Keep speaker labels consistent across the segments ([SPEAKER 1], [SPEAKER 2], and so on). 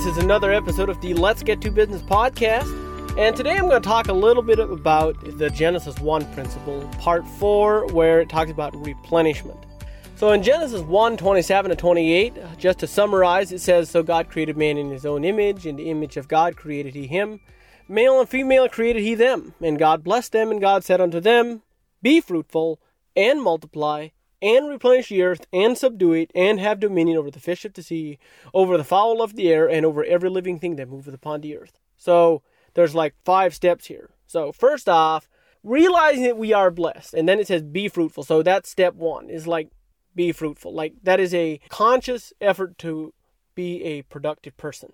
[SPEAKER 1] This is another episode of the Let's Get to Business podcast. And today I'm going to talk a little bit about the Genesis 1 principle, part 4, where it talks about replenishment. So in Genesis 1 27 to 28, just to summarize, it says, So God created man in his own image, in the image of God created he him. Male and female created he them. And God blessed them, and God said unto them, Be fruitful, and multiply, and replenish the earth, and subdue it, and have dominion over the fish of the sea, over the fowl of the air, and over every living thing that moveth upon the earth. So there's like five steps here. So first off, realizing that we are blessed, and then it says be fruitful. So that's step one. Is like be fruitful. Like that is a conscious effort to be a productive person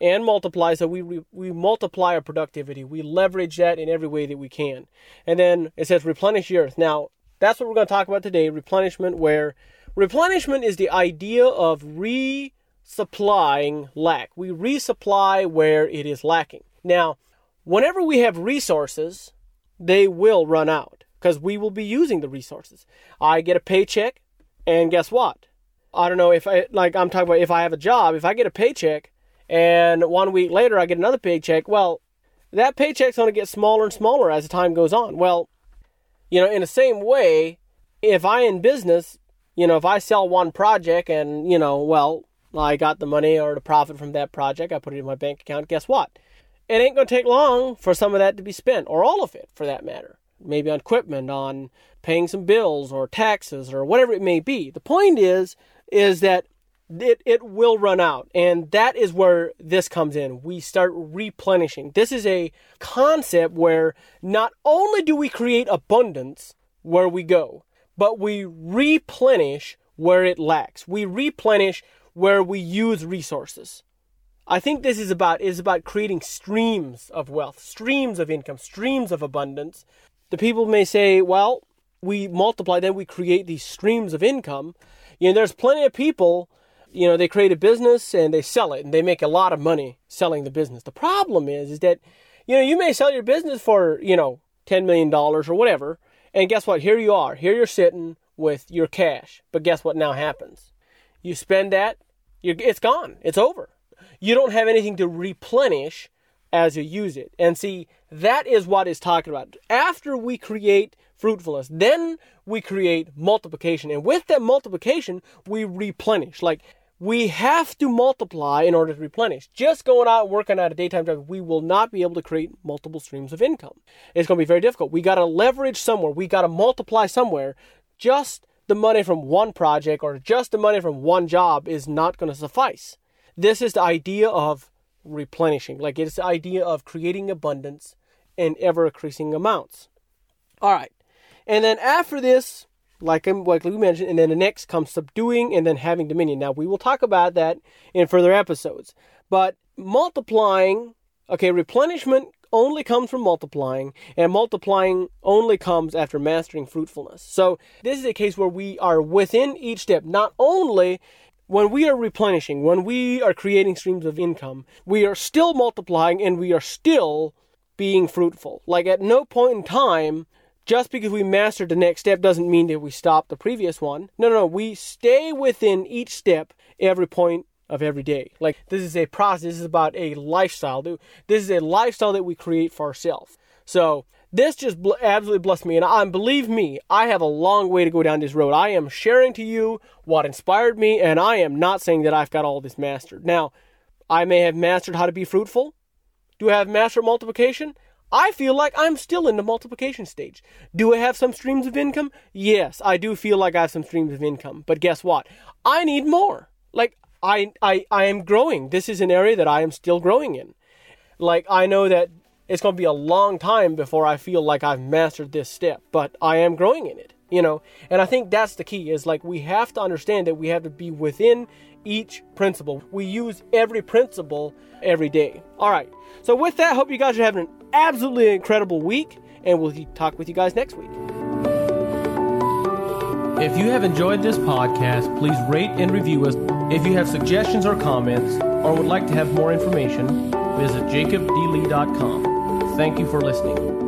[SPEAKER 1] and multiply. So we, we, we multiply our productivity. We leverage that in every way that we can. And then it says replenish the earth. Now, that's what we're going to talk about today replenishment, where replenishment is the idea of resupplying lack. We resupply where it is lacking. Now, whenever we have resources, they will run out because we will be using the resources. I get a paycheck, and guess what? I don't know if I, like, I'm talking about if I have a job, if I get a paycheck, and one week later I get another paycheck, well, that paycheck's going to get smaller and smaller as the time goes on. Well, you know, in the same way, if I in business, you know, if I sell one project and, you know, well, I got the money or the profit from that project, I put it in my bank account, guess what? It ain't going to take long for some of that to be spent, or all of it for that matter. Maybe on equipment, on paying some bills or taxes or whatever it may be. The point is, is that it, it will run out. And that is where this comes in. We start replenishing. This is a concept where not only do we create abundance where we go, but we replenish where it lacks. We replenish where we use resources. I think this is about is about creating streams of wealth, streams of income, streams of abundance. The people may say, well, we multiply, then we create these streams of income. You know, there's plenty of people you know, they create a business and they sell it and they make a lot of money selling the business. The problem is, is that, you know, you may sell your business for, you know, $10 million or whatever. And guess what? Here you are. Here you're sitting with your cash. But guess what now happens? You spend that, it's gone. It's over. You don't have anything to replenish as you use it. And see, that is what is talking about. After we create fruitfulness, then we create multiplication. And with that multiplication, we replenish. Like we have to multiply in order to replenish. Just going out working at a daytime job, we will not be able to create multiple streams of income. It's going to be very difficult. We got to leverage somewhere. We got to multiply somewhere. Just the money from one project or just the money from one job is not going to suffice. This is the idea of replenishing. Like it's the idea of creating abundance in ever increasing amounts. All right. And then after this, like, like we mentioned, and then the next comes subduing and then having dominion. Now, we will talk about that in further episodes. But multiplying, okay, replenishment only comes from multiplying, and multiplying only comes after mastering fruitfulness. So, this is a case where we are within each step. Not only when we are replenishing, when we are creating streams of income, we are still multiplying and we are still being fruitful. Like, at no point in time just because we mastered the next step doesn't mean that we stop the previous one. No, no, no. We stay within each step every point of every day. Like this is a process. This is about a lifestyle. This is a lifestyle that we create for ourselves. So this just absolutely blessed me. And uh, I believe me, I have a long way to go down this road. I am sharing to you what inspired me, and I am not saying that I've got all this mastered. Now, I may have mastered how to be fruitful. Do I have mastered multiplication? I feel like I'm still in the multiplication stage. Do I have some streams of income? Yes, I do feel like I have some streams of income. But guess what? I need more. Like I I I am growing. This is an area that I am still growing in. Like I know that it's going to be a long time before I feel like I've mastered this step, but I am growing in it. You know? And i think that's the key is like we have to understand that we have to be within each principle. We use every principle every day. All right. So with that hope you guys are having an absolutely incredible week and we'll talk with you guys next week. If you have enjoyed this podcast please rate and review us. If you have suggestions or comments or would like to have more information visit jacobdlee.com thank you for listening